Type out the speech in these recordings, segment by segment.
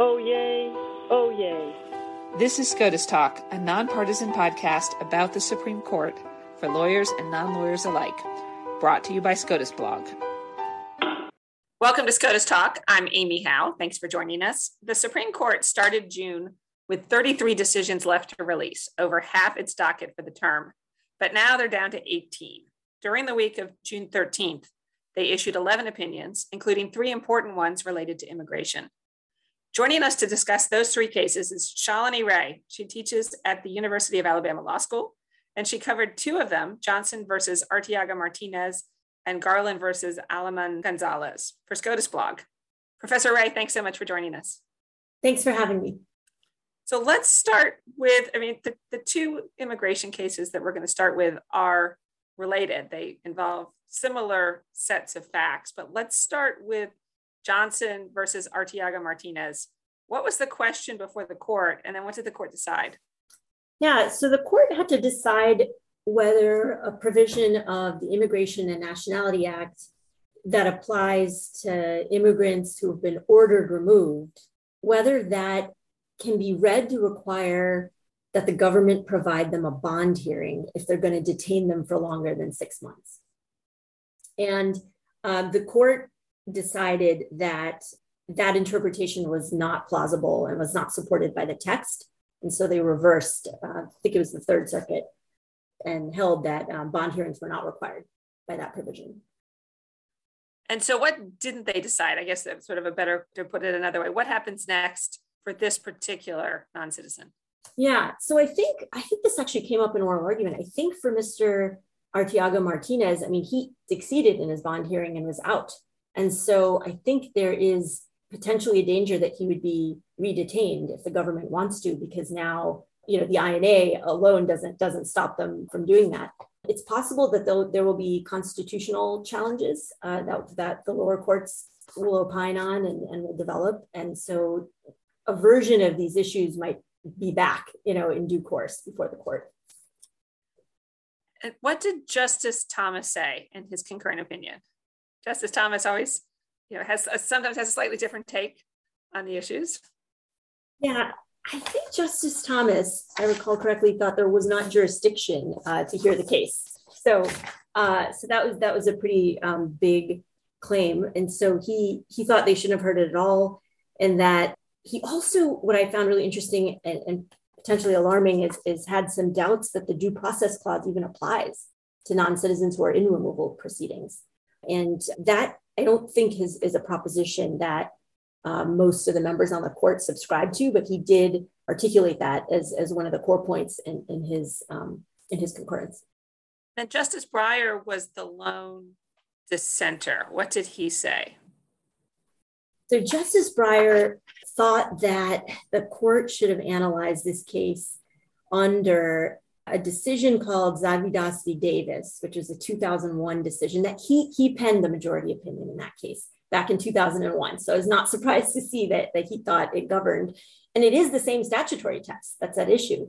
Oh, yay. Oh, yay. This is SCOTUS Talk, a nonpartisan podcast about the Supreme Court for lawyers and non lawyers alike, brought to you by SCOTUS Blog. Welcome to SCOTUS Talk. I'm Amy Howe. Thanks for joining us. The Supreme Court started June with 33 decisions left to release, over half its docket for the term, but now they're down to 18. During the week of June 13th, they issued 11 opinions, including three important ones related to immigration. Joining us to discuss those three cases is Shalini Ray. She teaches at the University of Alabama Law School, and she covered two of them Johnson versus Arteaga Martinez and Garland versus Aleman Gonzalez for SCOTUS blog. Professor Ray, thanks so much for joining us. Thanks for having me. So let's start with I mean, the, the two immigration cases that we're going to start with are related, they involve similar sets of facts, but let's start with Johnson versus Arteaga Martinez. What was the question before the court, and then what did the court decide? Yeah, so the court had to decide whether a provision of the Immigration and Nationality Act that applies to immigrants who have been ordered removed, whether that can be read to require that the government provide them a bond hearing if they're going to detain them for longer than six months. And uh, the court decided that that interpretation was not plausible and was not supported by the text. And so they reversed, uh, I think it was the Third Circuit, and held that um, bond hearings were not required by that provision. And so, what didn't they decide? I guess that's sort of a better to put it another way. What happens next for this particular non citizen? Yeah, so I think I think this actually came up in oral argument. I think for Mr. Arteaga Martinez, I mean, he succeeded in his bond hearing and was out. And so I think there is potentially a danger that he would be redetained if the government wants to, because now, you know, the INA alone doesn't doesn't stop them from doing that. It's possible that there will be constitutional challenges uh, that, that the lower courts will opine on and, and will develop. And so a version of these issues might be back, you know, in due course before the court. What did Justice Thomas say in his concurring opinion? Justice Thomas always, you know, has sometimes has a slightly different take on the issues. Yeah, I think Justice Thomas, I recall correctly, thought there was not jurisdiction uh, to hear the case. So, uh, so that was that was a pretty um, big claim, and so he he thought they shouldn't have heard it at all, and that he also what I found really interesting and, and potentially alarming is, is had some doubts that the due process clause even applies to non-citizens who are in removal proceedings. And that I don't think is, is a proposition that uh, most of the members on the court subscribe to, but he did articulate that as, as one of the core points in, in his um, in his concurrence. And Justice Breyer was the lone dissenter. What did he say? So Justice Breyer thought that the court should have analyzed this case under a decision called Zadvydas v. Davis, which was a 2001 decision that he, he penned the majority opinion in that case back in 2001. So I was not surprised to see that, that he thought it governed. And it is the same statutory test that's at issue.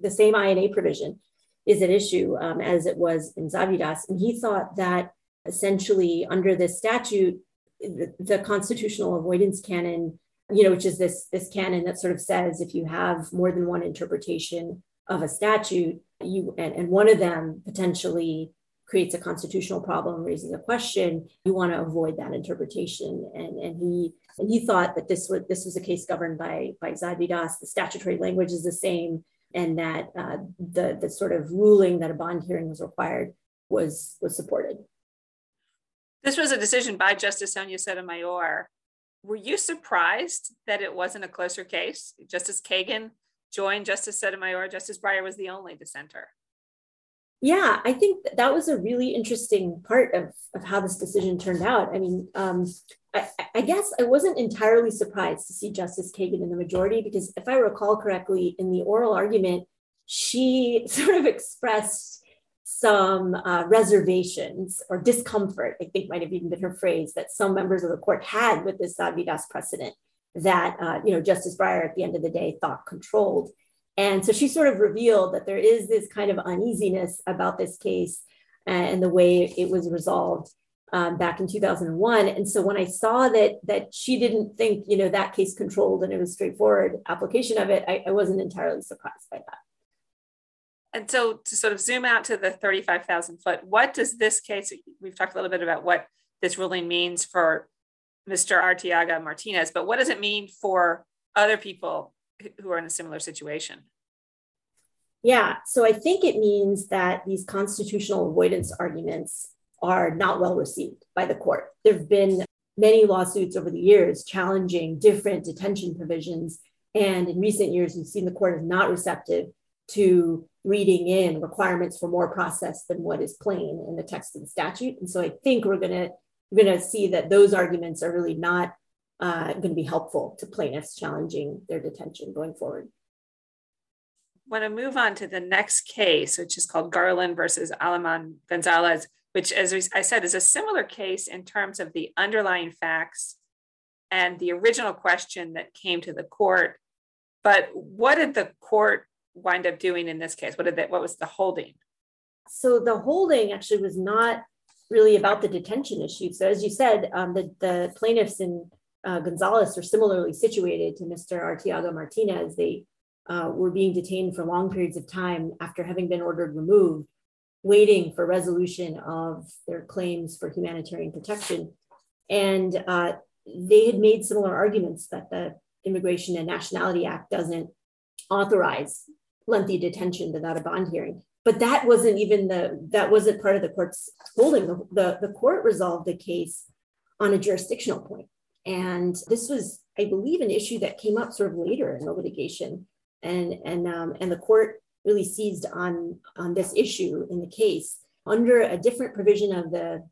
The same INA provision is at issue um, as it was in Zadvydas. And he thought that essentially under this statute, the, the constitutional avoidance canon you know, which is this this canon that sort of says if you have more than one interpretation of a statute, you and, and one of them potentially creates a constitutional problem, raises a question, you want to avoid that interpretation. And, and he and he thought that this was this was a case governed by by Zadvydas. The statutory language is the same, and that uh, the the sort of ruling that a bond hearing was required was was supported. This was a decision by Justice Sonia Sotomayor were you surprised that it wasn't a closer case? Justice Kagan joined Justice Sotomayor. Justice Breyer was the only dissenter. Yeah, I think that was a really interesting part of, of how this decision turned out. I mean, um, I, I, guess I wasn't entirely surprised to see Justice Kagan in the majority because, if I recall correctly, in the oral argument, she sort of expressed some uh, reservations or discomfort, I think might have even been her phrase, that some members of the court had with this Zadvydas precedent that, uh, you know, Justice Breyer at the end of the day thought controlled. And so she sort of revealed that there is this kind of uneasiness about this case and the way it was resolved. um, back in 2001. And so when I saw that that she didn't think you know that case controlled and it was straightforward application of it, I, I wasn't entirely surprised by that. And so to sort of zoom out to the 35,000 foot, what does this case, we've talked a little bit about what this ruling means for Mr. Arteaga Martinez, but what does it mean for other people who are in a similar situation? Yeah, so I think it means that these constitutional avoidance arguments are not well received by the court. There have been many lawsuits over the years challenging different detention provisions. And in recent years, we've seen the court is not receptive to reading in requirements for more process than what is plain in the text of the statute. And so I think we're going to we're going to see that those arguments are really not uh, going to be helpful to plaintiffs challenging their detention going forward. I want to move on to the next case, which is called Garland versus Aleman Gonzalez which, as I said, is a similar case in terms of the underlying facts and the original question that came to the court. But what did the court wind up doing in this case? What did that, what was the holding? So the holding actually was not really about the detention issue. So as you said, um, the, the plaintiffs in uh, Gonzalez are similarly situated to Mr. Arteaga Martinez. They uh, were being detained for long periods of time after having been ordered removed waiting for resolution of their claims for humanitarian protection. And uh, they had made similar arguments that the Immigration and Nationality Act doesn't authorize lengthy detention without a bond hearing. But that wasn't even the that wasn't part of the court's holding. The, the, the court resolved the case on a jurisdictional. And this was, I believe, an issue that came up sort of later in the litigation. And, and, um, and the court really seized on, on this issue in the case. Under a different provision of the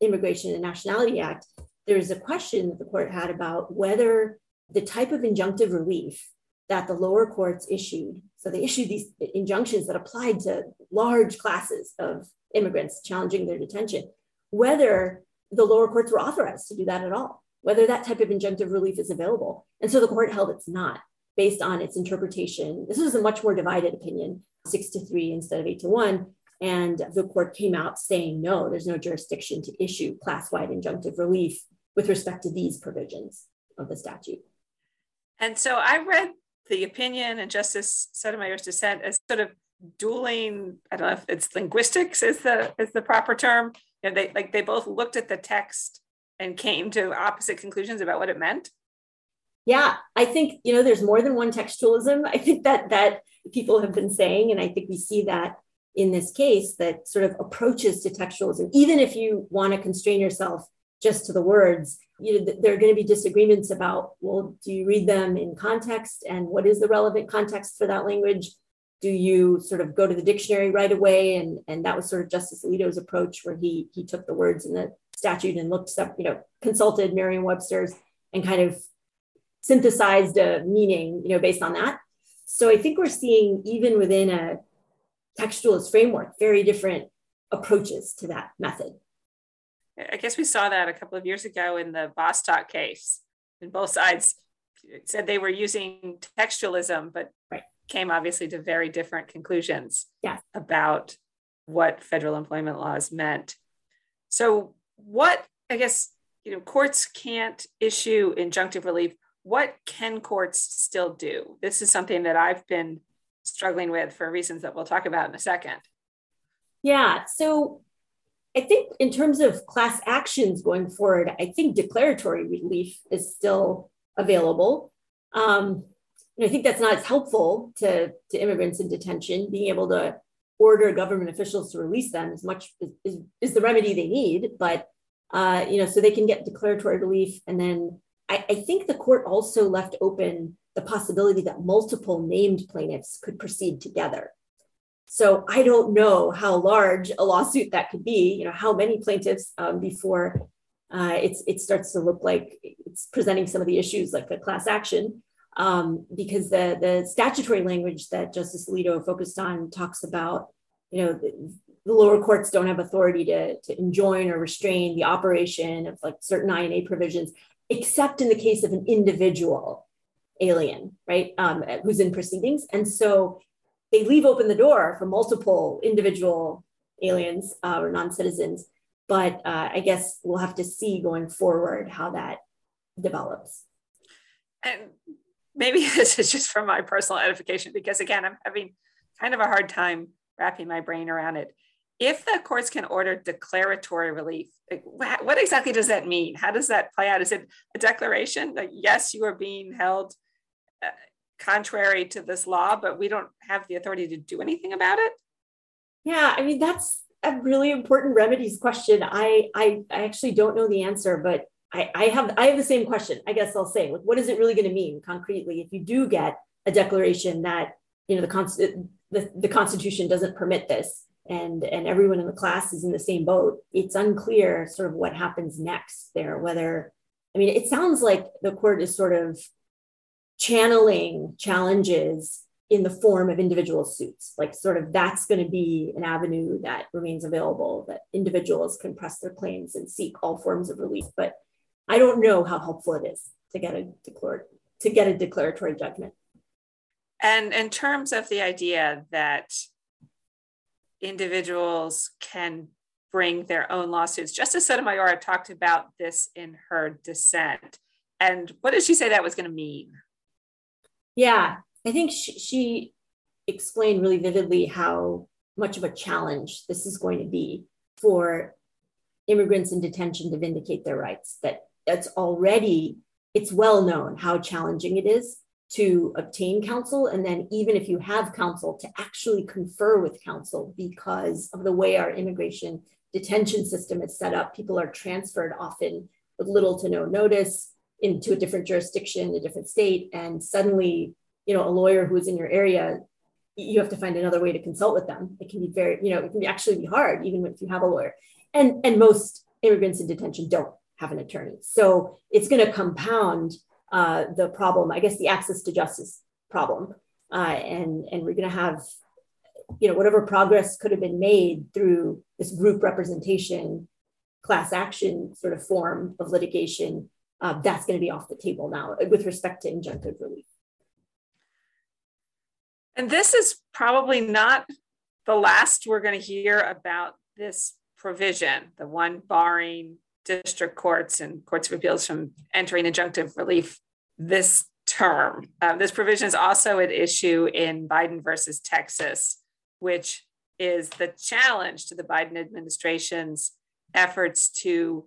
Immigration and Nationality Act, there is a question that the court had about whether the type of injunctive relief that the lower courts issued, so they issued these injunctions that applied to large classes of immigrants challenging their detention, whether the lower courts were authorized to do that at all, whether that type of injunctive relief is available. And so the court held it's not based on its interpretation. This was a much more divided opinion, six to three instead of eight to one. And the court came out saying, no, there's no jurisdiction to issue class wide injunctive relief with respect to these provisions of the statute. And so I read the opinion and Justice Sotomayor's dissent as sort of dueling. I don't know if it's linguistics is the is the proper term. You know, they like they both looked at the text and came to opposite conclusions about what it meant yeah i think you know there's more than one textualism i think that that people have been saying and i think we see that in this case that sort of approaches to textualism even if you want to constrain yourself just to the words you know there are going to be disagreements about well do you read them in context and what is the relevant context for that language do you sort of go to the dictionary right away and and that was sort of justice alito's approach where he he took the words in the statute and looked up you know consulted merriam-webster's and kind of synthesized a meaning, you know, based on that. So I think we're seeing even within a textualist framework, very different approaches to that method. I guess we saw that a couple of years ago in the Bostock case, and both sides said they were using textualism, but right. came obviously to very different conclusions yeah. about what federal employment laws meant. So, what I guess you know, courts can't issue injunctive relief what can courts still do? This is something that I've been struggling with for reasons that we'll talk about in a second. Yeah. So I think in terms of class actions going forward, I think declaratory relief is still available. Um, and I think that's not as helpful to, to immigrants in detention. Being able to order government officials to release them as much is, is the remedy they need, but uh, you know, so they can get declaratory relief and then I, I think the court also left open the possibility that multiple named plaintiffs could proceed together. So I don't know how large a lawsuit that could be. You know, how many plaintiffs um, before uh, it starts to look like it's presenting some of the issues like a class action. Um, because the the statutory language that Justice Alito focused on talks about, you know, the, the lower courts don't have authority to, to enjoin or restrain the operation of like certain INA provisions except in the case of an individual alien, right, um, who's in proceedings. And so they leave open the door for multiple individual aliens uh, or non citizens but uh, I guess we'll have to see going forward how that develops. And maybe this is just for my personal edification, because again, I'm having kind of a hard time wrapping my brain around it. If the courts can order declaratory relief, what exactly does that mean? How does that play out? Is it a declaration that yes, you are being held uh, contrary to this law, but we don't have the authority to do anything about it? Yeah, I mean that's a really important remedies question. I I, I actually don't know the answer, but I, I have I have the same question. I guess I'll say, like, what is it really going to mean concretely if you do get a declaration that you know the, const- the the Constitution doesn't permit this, and and everyone in the class is in the same boat? It's unclear sort of what happens next there. Whether I mean, it sounds like the court is sort of channeling challenges in the form of individual suits. Like, sort of, that's going to be an avenue that remains available that individuals can press their claims and seek all forms of relief. But I don't know how helpful it is to get a to get a declaratory judgment. And in terms of the idea that individuals can bring their own lawsuits, Justice Sotomayor talked about this in her dissent. And what did she say that was going to mean? Yeah, I think she, she explained really vividly how much of a challenge this is going to be for immigrants in detention to vindicate their rights that that's already it's well known how challenging it is to obtain counsel and then even if you have counsel to actually confer with counsel because of the way our immigration detention system is set up. People are transferred often with little to no notice into a different jurisdiction a different state and suddenly you know a lawyer who's in your area you have to find another way to consult with them. It can be very you know it can be actually be hard even if you have a lawyer. And and most immigrants in detention don't have an attorney. So it's going to compound uh, the problem i guess the access to justice problem. Uh, and and we're going to have you know whatever progress could have been made through this group representation class action sort of form of litigation uh, that's going to be off the table now with respect to injunctive relief and this is probably not the last we're going to hear about this provision, the one barring district courts and courts of appeals from entering injunctive relief this term. Uh, this provision is also at issue in Biden versus Texas, which is the challenge to the Biden administration's efforts to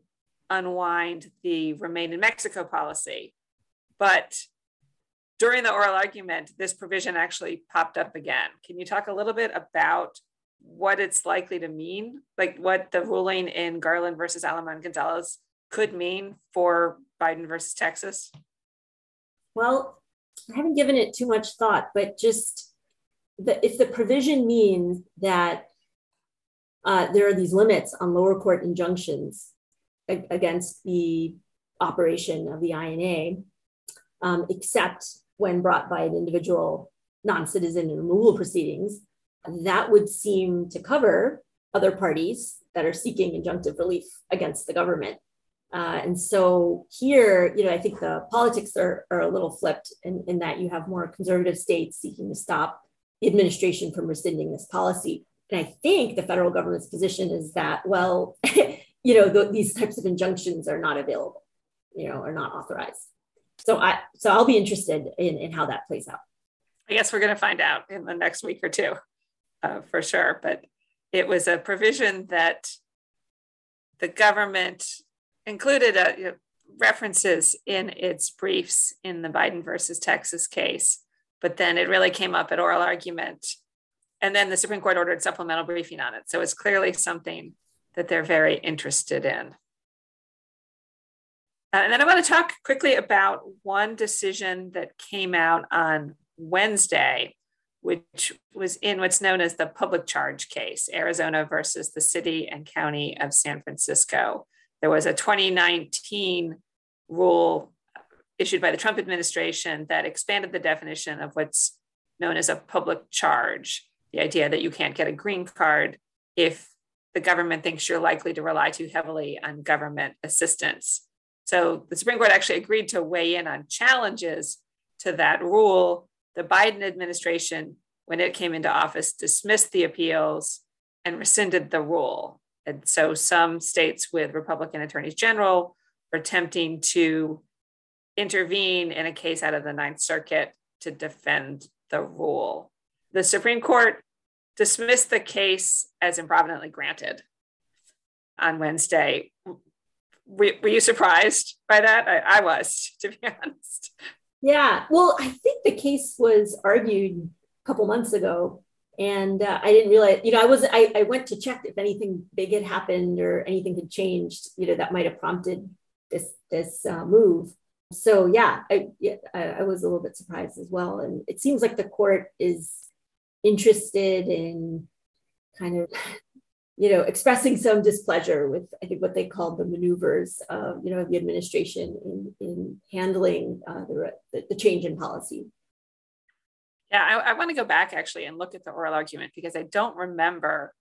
unwind the remain in Mexico policy. But during the oral argument, this provision actually popped up again. Can you talk a little bit about what it's likely to mean, like what the ruling in Garland versus Aleman Gonzalez could mean for Biden versus Texas? Well, I haven't given it too much thought, but just the, if the provision means that uh, there are these limits on lower court injunctions against the operation of the INA, um, except when brought by an individual non-citizen in removal proceedings, that would seem to cover other parties that are seeking injunctive relief against the government. Uh, and so here, you know, I think the politics are, are a little flipped in, in that you have more conservative states seeking to stop the administration from rescinding this policy. And I think the federal government's position is that, well, you know, the, these types of injunctions are not available, you know, are not authorized so I so I'll be interested in in how that plays out. I guess we're going to find out in the next week or two, uh, for sure. But it was a provision that the government included a, uh, you know, references in its briefs in the Biden versus Texas case, but then it really came up at oral argument. And then the Supreme Court ordered supplemental briefing on it. So it's clearly something that they're very interested in. Uh, and then I want to talk quickly about one decision that came out on Wednesday, which was in what's known as the public charge case, Arizona versus the city and county of San Francisco. There was a 2019 rule issued by the Trump administration that expanded the definition of what's known as a public charge the idea that you can't get a green card if the government thinks you're likely to rely too heavily on government assistance. So the Supreme Court actually agreed to weigh in on challenges to that rule. The Biden administration, when it came into office, dismissed the appeals and rescinded the rule. And so some states with Republican attorneys general are attempting to intervene in a case out of the Ninth Circuit to defend the rule. The Supreme Court dismissed the case as improvidently granted on Wednesday. Were, were you surprised by that? I, I was, to be honest. Yeah, well, I think the case was argued a couple months ago, and uh, I didn't realize. You know, I was I, I went to check if anything big had happened or anything had changed. You know, that might have prompted this this uh, move. So yeah, I, yeah, I was a little bit surprised as well. And it seems like the court is interested in kind of you know, expressing some displeasure with, I think, what they called the maneuvers, of, you know, the administration in, in handling uh, the, the change in policy. Yeah, I, I want to go back actually and look at the oral argument because I don't remember.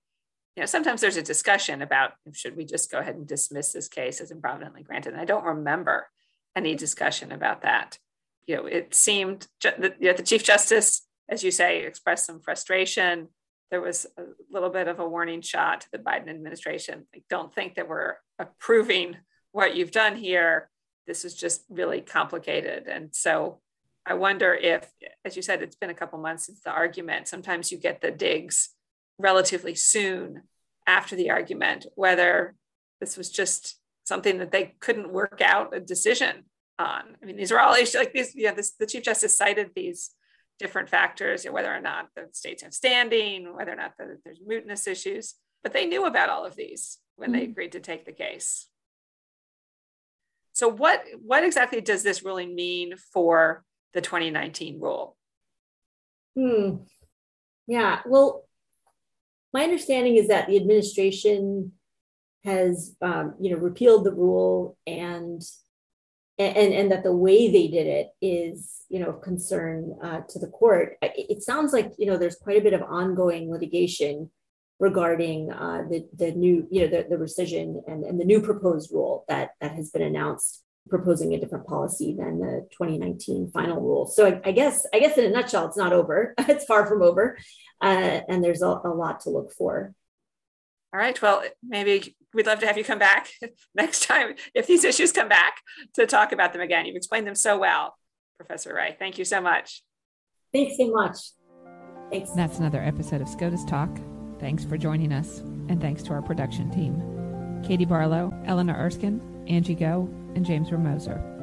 You know, sometimes there's a discussion about should we just go ahead and dismiss this case as improvidently granted, and I don't remember any discussion about that. You know, it seemed you know, the chief justice, as you say, expressed some frustration there was a little bit of a warning shot to the Biden administration. I don't think that we're approving what you've done here. This is just really complicated. And so I wonder if, as you said, it's been a couple months since the argument. Sometimes you get the digs relatively soon after the argument, whether this was just something that they couldn't work out a decision on. I mean, these are all issues like these, yeah, this, the Chief Justice cited these different factors, you know, whether or not the states have standing, whether or not the, there's mootness issues. But they knew about all of these when mm-hmm. they agreed to take the case. So what what exactly does this really mean for the 2019 rule? Hmm. Yeah. Well, my understanding is that the administration has, um, you know, repealed the rule and and, and that the way they did it is you know of concern uh, to the court. It sounds like you know there's quite a bit of ongoing litigation regarding uh, the the new you know the, the rescission and, and the new proposed rule that that has been announced proposing a different policy than the 2019 final rule. So i, I guess i guess in a nutshell it's not over. It's far from over. Uh, and there's a, a lot to look for. All right. Well, maybe we'd love to have you come back next time if these issues come back to talk about them again. You've explained them so well, Professor Ray. Thank you so much. Thanks so much. Thanks. That's another episode of SCOTUS Talk. Thanks for joining us, and thanks to our production team Katie Barlow, Eleanor Erskine, Angie Gou, and James Romoser.